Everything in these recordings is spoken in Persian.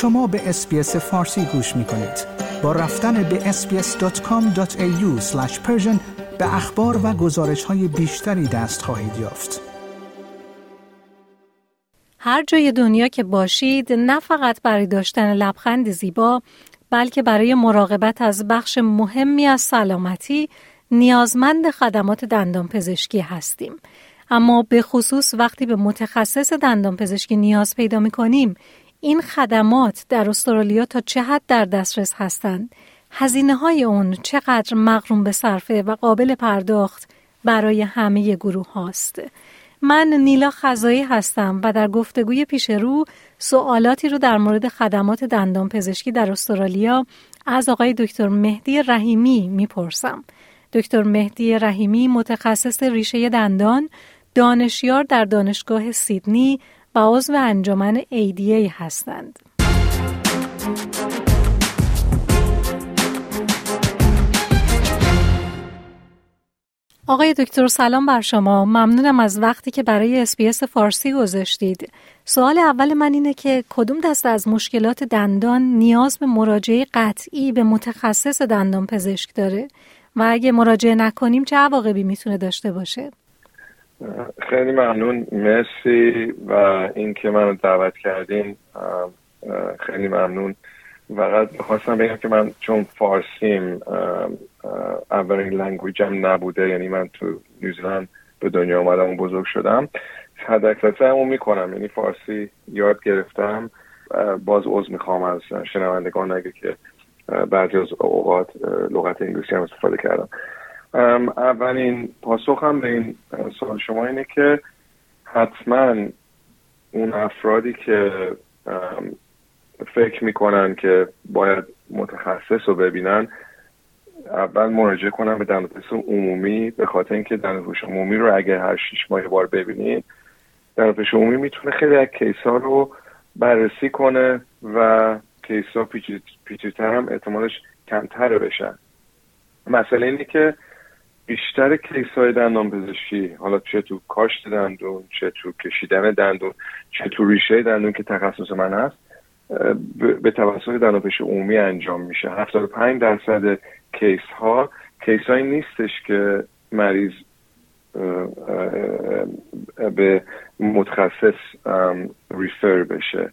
شما به اسپیس فارسی گوش می کنید. با رفتن به sbs.com.au به اخبار و گزارش های بیشتری دست خواهید یافت. هر جای دنیا که باشید نه فقط برای داشتن لبخند زیبا بلکه برای مراقبت از بخش مهمی از سلامتی نیازمند خدمات دندان پزشکی هستیم. اما به خصوص وقتی به متخصص دندان پزشکی نیاز پیدا می کنیم این خدمات در استرالیا تا چه حد در دسترس هستند؟ هزینه های اون چقدر مغروم به صرفه و قابل پرداخت برای همه گروه هاست؟ من نیلا خزایی هستم و در گفتگوی پیش رو سوالاتی رو در مورد خدمات دندان پزشکی در استرالیا از آقای دکتر مهدی رحیمی می‌پرسم. دکتر مهدی رحیمی متخصص ریشه دندان، دانشیار در دانشگاه سیدنی و عضو انجمن ADA هستند. آقای دکتر سلام بر شما. ممنونم از وقتی که برای اسپیس فارسی گذاشتید. سوال اول من اینه که کدوم دست از مشکلات دندان نیاز به مراجعه قطعی به متخصص دندان پزشک داره؟ و اگه مراجعه نکنیم چه عواقبی می‌تونه داشته باشه؟ خیلی ممنون. مرسی و اینکه منو دعوت کردین. خیلی ممنون. فقط خواستم بگم که من چون فارسیم اولین لنگویجم نبوده یعنی من تو نیوزیلند به دنیا اومدم و بزرگ شدم. حد اکثر همون می‌کنم. یعنی فارسی یاد گرفتم. باز عضو می‌خوام از شنوندگان اگه که بعضی از اوقات لغت انگلیسی هم استفاده کردم. اولین پاسخم به این سوال شما اینه که حتما اون افرادی که فکر می‌کنن که باید متخصص رو ببینن اول مراجعه کنن به دندانپزشک عمومی به خاطر اینکه دندانپزشک عمومی رو اگر هر شیش ماه بار ببینید دندانپزشک عمومی می‌تونه خیلی از case ها رو بررسی کنه و case ها پیچیدتر هم احتمالش کمتر بشن. مسئله اینه که بیشتر case های دندان پزشکی حالا چه تو کاشت دندون چه تو کشیدن دندون چه تو ریشه دندون که تخصص من هست به توسط دندانپزشک عمومی انجام میشه. 75 درصد case ها case هایی نیستش که مریض به متخصص refer بشه.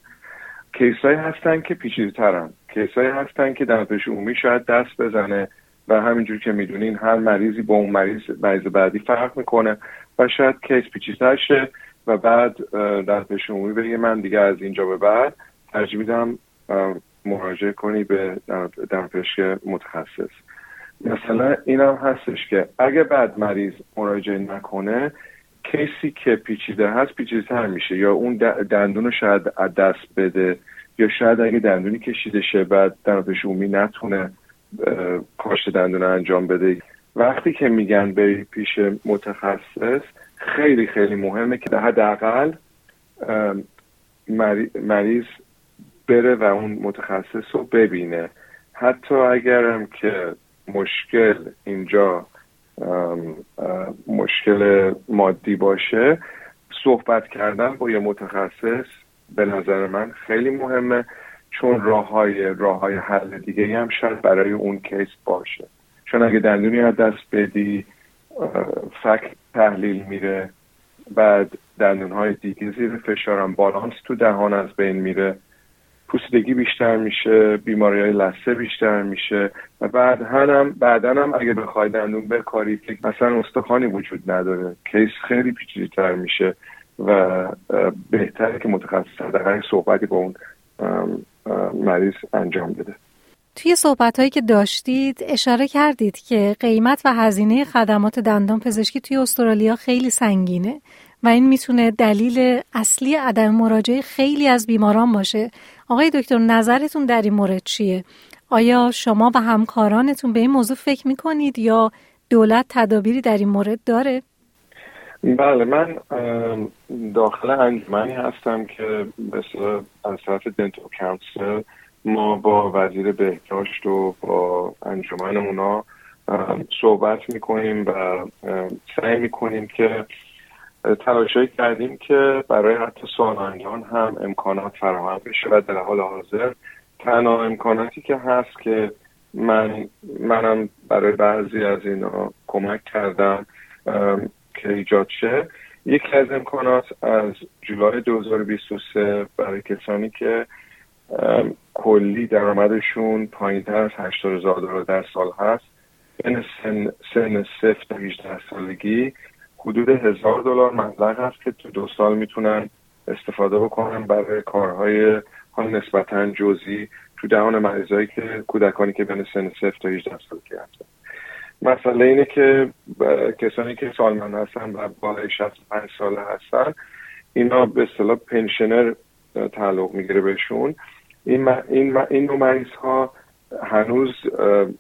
case هایی هستن که پیچیده ترن case هایی هستن که دندانپزشک عمومی شاید دست بزنه. و همینجور که می‌دونین هر مریضی با اون مریض مریض بعدی فرق می‌کنه و شاید case پیچیدتر شه و بعد دندانپزشک عمومی بگه من دیگه از اینجا به بعد ترجیح میدم مراجعه کنی به دندانپزشک متخصص. مثلا این هم هستش که اگه بعد مریض مراجعه نکنه کیسی که پیچیده هست پیچیده تر میشه. یا اون دندون رو شاید دست بده یا شاید اگه دندونی کشیده شه بعد دندانپزشک عمومی نتونه کاشت دندون انجام بده. وقتی که میگن بری پیش متخصص خیلی خیلی مهمه که حداقل مریض بره و اون متخصص رو ببینه. حتی اگرم که مشکل اینجا مشکل مادی باشه صحبت کردن با یه متخصص به نظر من خیلی مهمه. چون راه های راه های حل دیگه هم شاید برای اون کیس باشه. چون اگه دندونی از دست بدی فک تحلیل میره بعد دندون های دیگه زیر فشارم بالانس تو دهان از بین میره. پوسیدگی بیشتر میشه بیماری های لسه بیشتر میشه و بعد هم بعدا هم اگه بخوای دندون بکاری مثلا استخوانی وجود نداره. کیس خیلی پیچیده تر میشه و بهتره که متخصص در صحبتی با اون مریض انجام بده توی صحبت هایی که داشتید اشاره کردید که قیمت و هزینه خدمات دندان پزشکی توی استرالیا خیلی سنگینه و این می‌تونه دلیل اصلی عدم مراجعه خیلی از بیماران باشه آقای دکتر نظرتون در این مورد چیه؟ آیا شما و همکارانتون به این موضوع فکر می‌کنید یا دولت تدابیری در این مورد داره؟ بله من داخل انجمنی هستم که مثل از طرف دنتو کانسل ما با وزیر بهداشت و با انجمن اونا صحبت می‌کنیم و سعی می‌کنیم که تلاشایی کردیم که برای حتی سالانگان هم امکانات فراهم بشه و در حال حاضر تنها امکاناتی که هست که من منم برای بعضی از اینا کمک کردم که ایجاد شه. یکی از امکانات از جولای 2023 برای کسانی که کلی درآمدشون پایین تر از 80 هزار دلار در سال هست بین سن, سن صفر تا 18 سالگی حدود هزار دلار مبلغ هست که تو دو سال می‌تونن استفاده بکنن برای کارهای حال نسبتا جزئی تو دهان مریضایی که کودکانی که بین سن صفر تا 18 سالگی هستن. مسئله اینه که کسانی که سالمند هستن و بالای 65 ساله هستن اینا به اصطلاح پنشنر تعلق می‌گیره بهشون. این این این نوع مریض ها هنوز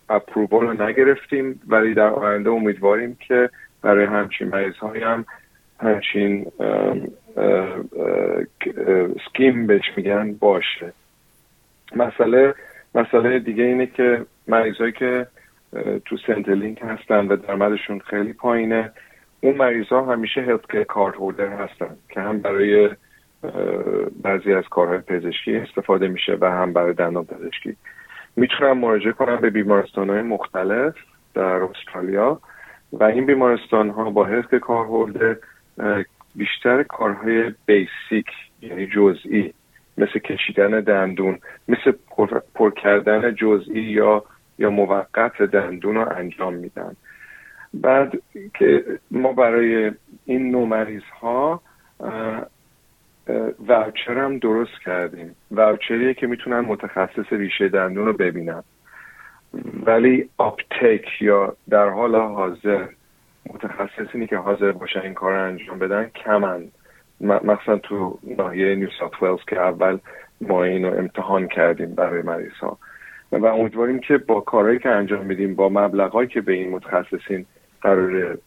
اپرووال رو نگرفتیم ولی در آینده امیدواریم که برای همچین مریض های هم همچین سکیم بهش میگن باشه. مسئله مسئله دیگه اینه که مریضایی که تو سنتلینک هستن و درآمدشون خیلی پایینه. اون مریض ها همیشه هلت کارت هولدر هستن که هم برای بعضی از کارهای پزشکی استفاده میشه و هم برای دندان پزشکی. می‌تونن مراجعه کنن به بیمارستان های مختلف در استرالیا و این بیمارستان ها با هلت کار هولدر بیشتر کارهای بیسیک یعنی جزئی مثل کشیدن دندون مثل پر کردن جزئی یا یا موقت دندون رو انجام میدن. بعد که ما برای این نوع مریض ها ووچر هم درست کردیم. ووچریه که می‌تونن متخصص ریشه دندون رو ببینن. ولی آپتیک یا در حال حاضر متخصصینی که حاضر باشن این کار رو انجام بدن کمن. مثلا تو ناحیه نیو ساوت ولز که اول ما اینو امتحان کردیم برای مریض ها و امیدواریم که با کارهایی که انجام میدیم با مبلغهایی که به این متخصصین قرار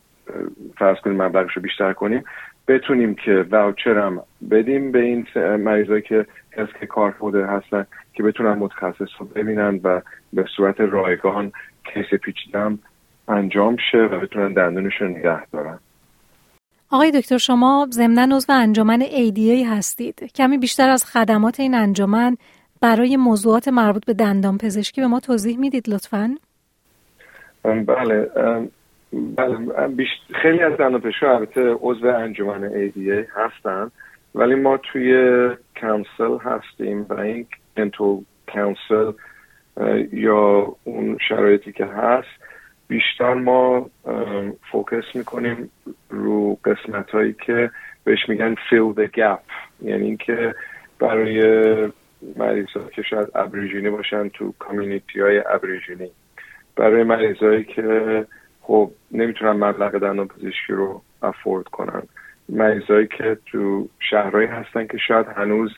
فرض کنیم مبلغش رو بیشتر کنیم بتونیم که واوچر هم بدیم به این مریضایی که که کار هستن که بتونن متخصص رو ببینن و به صورت رایگان کیس پیچیدم انجام شه و بتونن دندونشون نگه دارن. آقای دکتر شما ضمنا عضو انجمن ADA هستید. کمی بیشتر از خدمات این انجمن برای موضوعات مربوط به دندان پزشکی به ما توضیح می‌دید لطفا؟ بله. بله. خیلی از دندان پزشکا البته عضو انجمن ADA هستن ولی ما توی council هستیم و این dental council یا اون شرایطی که هست بیشتر ما focus می‌کنیم رو قسمت هایی که بهش میگن fill the gap. یعنی اینکه برای مریض که شاید Aborigine باشن تو community های Aborigine. برای مریضایی که خب نمی‌تونن مبلغ دندان پزشکی رو afford کنن. مریضایی که تو شهرهایی هستن که شاید هنوز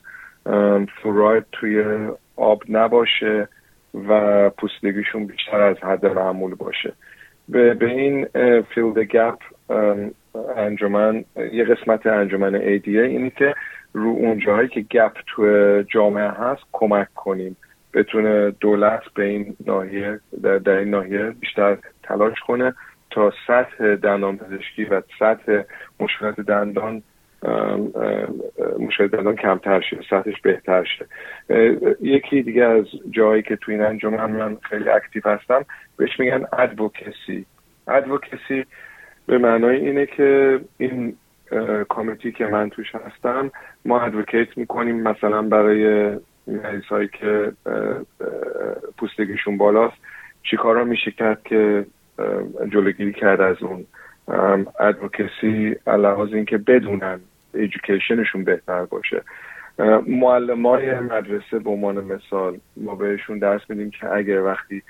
فلوراید توی آب نباشه و پوسیدگیشون بیشتر از حد معمول باشه. به, به این fill the gap انجمن یه قسمت انجمن ADA اینه که رو اون جاهایی که گپ تو جامعه هست کمک کنیم. بتونه دولت به این ناحیه در, در این ناحیه بیشتر تلاش کنه تا سطح دندان پزشکی و سطح مشکلات دندان مشکل دندان کمتر شه سطحش بهتر شه. یکی دیگه از جایی که تو این انجمن من خیلی اکتیو هستم بهش میگن ادوکسی ادوکسی به معنای اینه که این کامیتی که من توش هستم ما ادوکیت می‌کنیم مثلا برای مریض هایی که پوستگیشون بالاست چیکارا میشه کرد که جلوگیری کرد از اون؟ ادوکسی علاوه اینکه بدونن ایژوکیشنشون بهتر باشه. معلم های مدرسه به عنوان مثال ما بهشون درس میدیم که اگر وقتی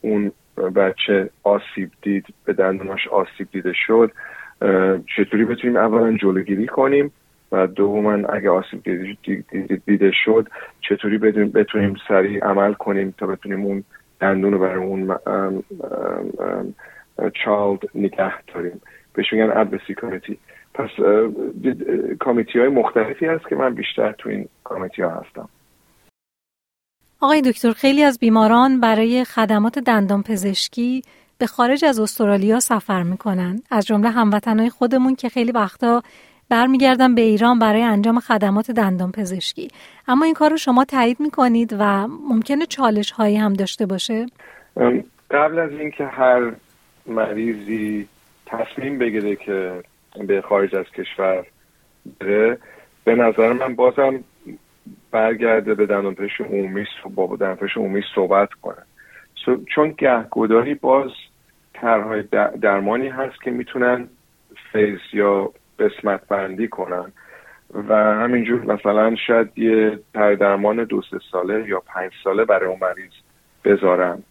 اون بچه آسیب دید به دندوناش آسیب دیده شد. چطوری بتونیم اولا جلوگیری کنیم؟ و دوما اگه آسیب دیده شد چطوری بتونیم سریع عمل کنیم تا بتونیم اون دندون رو برای اون چالد نگه داریم؟ بهش میگن ادوسی کامیتی. پس کامیتی های مختلفی هست که من بیشتر تو این کامیتی ها هستم. آقای دکتر خیلی از بیماران برای خدمات دندان پزشکی به خارج از استرالیا سفر می‌کنن. از جمله هموطنهای خودمون که خیلی وقتا برمیگردن به ایران برای انجام خدمات دندان پزشکی. اما این کار رو شما تایید می‌کنید و ممکنه چالش هایی هم داشته باشه؟ قبل از اینکه هر مریضی تصمیم بگیره که به خارج از کشور بره به نظر من بازم برگرده به دندانپزشک عمومی با دندانپزشک عمومی صحبت کنه. چون گهگداری باز طرحهای درمانی هست که می‌تونن فیز یا قسمت بندی کنن و همینجور مثلا شاید یه طرح درمان دو ساله یا پنج ساله برای اون مریض بذارن.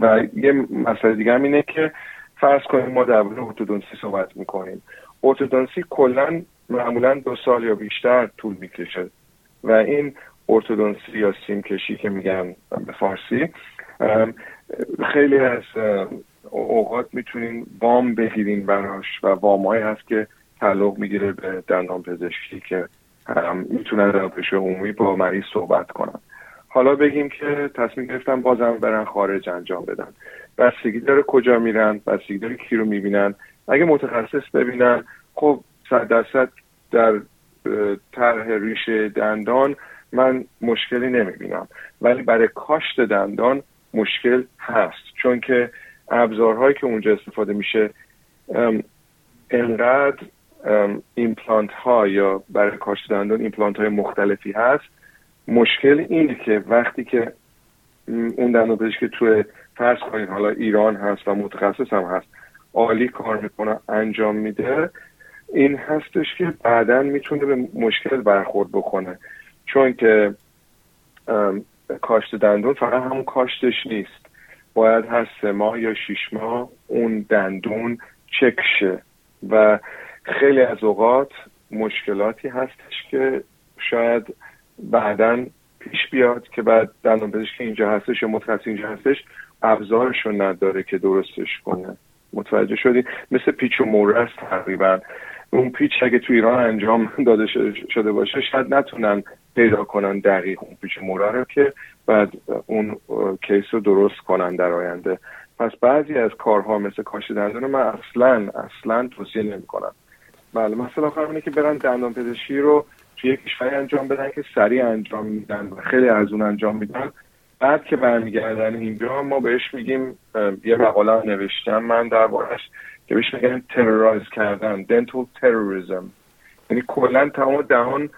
و یه مسئله دیگه هم اینه که فرض کنیم ما در مورد ارتودنسی صحبت می‌کنیم. ارتودنسی کلا معمولا دو سال یا بیشتر طول می‌کشه. و این ارتودنسی یا سیم کشی که میگن به فارسی خیلی از اوقات می‌تونین وام بگیرین براش و وامهایی هست که تعلق می‌گیره به دندان پزشکی که می‌تونن دندان عمومی با مریض صحبت کنن. حالا بگیم که تصمیم گرفتن بازم برن خارج انجام بدن. بستگی داره کجا میرن بستگی داره کی رو می‌بینن. اگه متخصص ببینن خب صد درصد در طرح ریشه دندان من مشکلی نمی‌بینم. ولی برای کاشت دندان مشکل هست. چون که ابزارهایی که اونجا استفاده میشه انقدر ایمپلانت ها یا برای کاشت دندان ایمپلانت های مختلفی هست. مشکل اینه که وقتی که اون دندان که توی فرض کنید حالا ایران هست و متخصص هم هست عالی کار می‌کنه انجام میده. این هستش که بعدا می‌تونه به مشکل برخورد بکنه. چون که کاشت دندون فقط همون کاشتش نیست. باید هر سه ماه یا شیش ماه اون دندون چک شه. و خیلی از اوقات مشکلاتی هستش که شاید بعدا پیش بیاد که بعد دندان پزشک اینجا هستش یا متخصص اینجا هستش ابزارشون نداره که درستش کنه. متوجه شدی؟ مثل پیچ و مورس تقریبا. اون پیچ اگه تو ایران انجام داده شده باشه شاید نتونن پیدا کنن دقیق اون پیچ موره رو که بعد اون کیس رو درست کنن در آینده. پس بعضی از کارها مثل کاش دندون من اصلا اصلا توصیه نمی‌کنم. بله مثلا آخر اینه که برن دندان پزشکی رو توی کشوری انجام بدن که سریع انجام میدن و خیلی از اون انجام میدن. بعد که برمیگردن اینجا ما بهش میگیم یه مقاله نوشتم. من دربارش که بهش میگن ترورایز کردن دنتال تروریزم یعنی کلا تمام دهان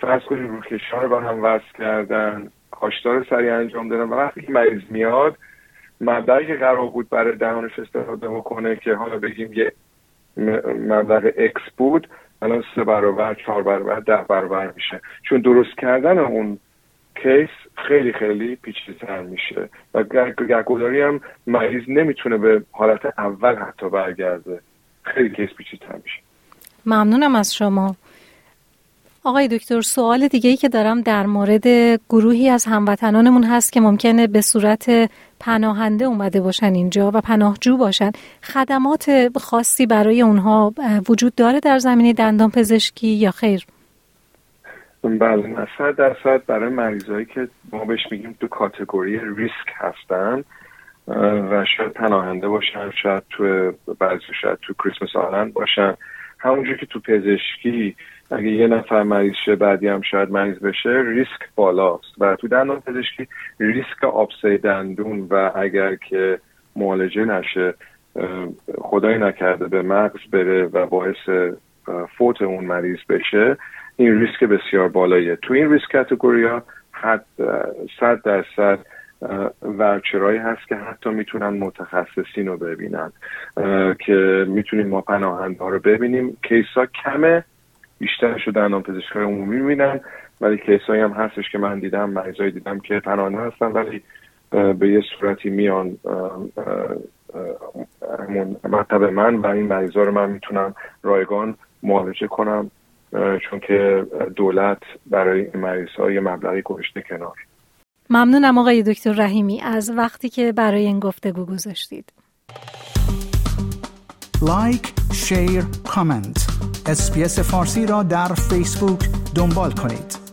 فرض کنید رو با هم وصل کردن کاشتار سریع انجام دادن و وقتی که مریض میاد مبلغی که قرار بود برای دهانش استفاده بکنه که حالا بگیم یه مبلغ x بود الان سه برابر چهار برابر ده برابر میشه. چون درست کردن اون case خیلی خیلی پیچیده‌تر میشه. و گهگداری هم مریض نمی‌تونه به حالت اول حتی برگرده. خیلی case پیچیده‌تر میشه. ممنونم از شما. آقای دکتر سوال دیگه ای که دارم در مورد گروهی از هموطنانمون هست که ممکنه به صورت پناهنده اومده باشن اینجا و پناهجو باشن. خدمات خاصی برای اونها وجود داره در زمینه دندان پزشکی یا خیر؟ بله صد درصد برای مریضایی که ما بهش میگیم تو کاتگوری ریسک هستن و شاید پناهنده باشن شاید تو بعضی شاید تو کریسمس آلند باشن. همونجور که تو پزشکی اگه یه نفر مریض شه بعدی هم شاید مریض بشه ریسک بالاست. و تو دندان پزشکی ریسک آبسه دندون و اگر که معالجه نشه خدای نکرده به مغز بره و باعث فوت اون مریض بشه این ریسک بسیار بالاییه. تو این ریسک کتگوری ها حد صد درصد ورچرایی هست که حتی می‌تونن متخصصین رو ببینن که می‌تونیم ما پناهنده ها رو ببینیم. کیس ها کمه بیشترش رو دندان پزشکای عمومی می‌بینن ولی کیسایی هم هستش که من دیدم مریضایی دیدم که پناهنده هستن ولی به یه صورتی میان مطب من و این مریضا رو من می‌تونم رایگان معالجه کنم. چون که دولت برای این مریض های مبلغی گذاشته کنار. ممنونم آقای دکتر رحیمی از وقتی که برای این گفتگو گذاشتید. لایک، شیر، کامنت اسپیس فارسی را در فیسبوک دنبال کنید.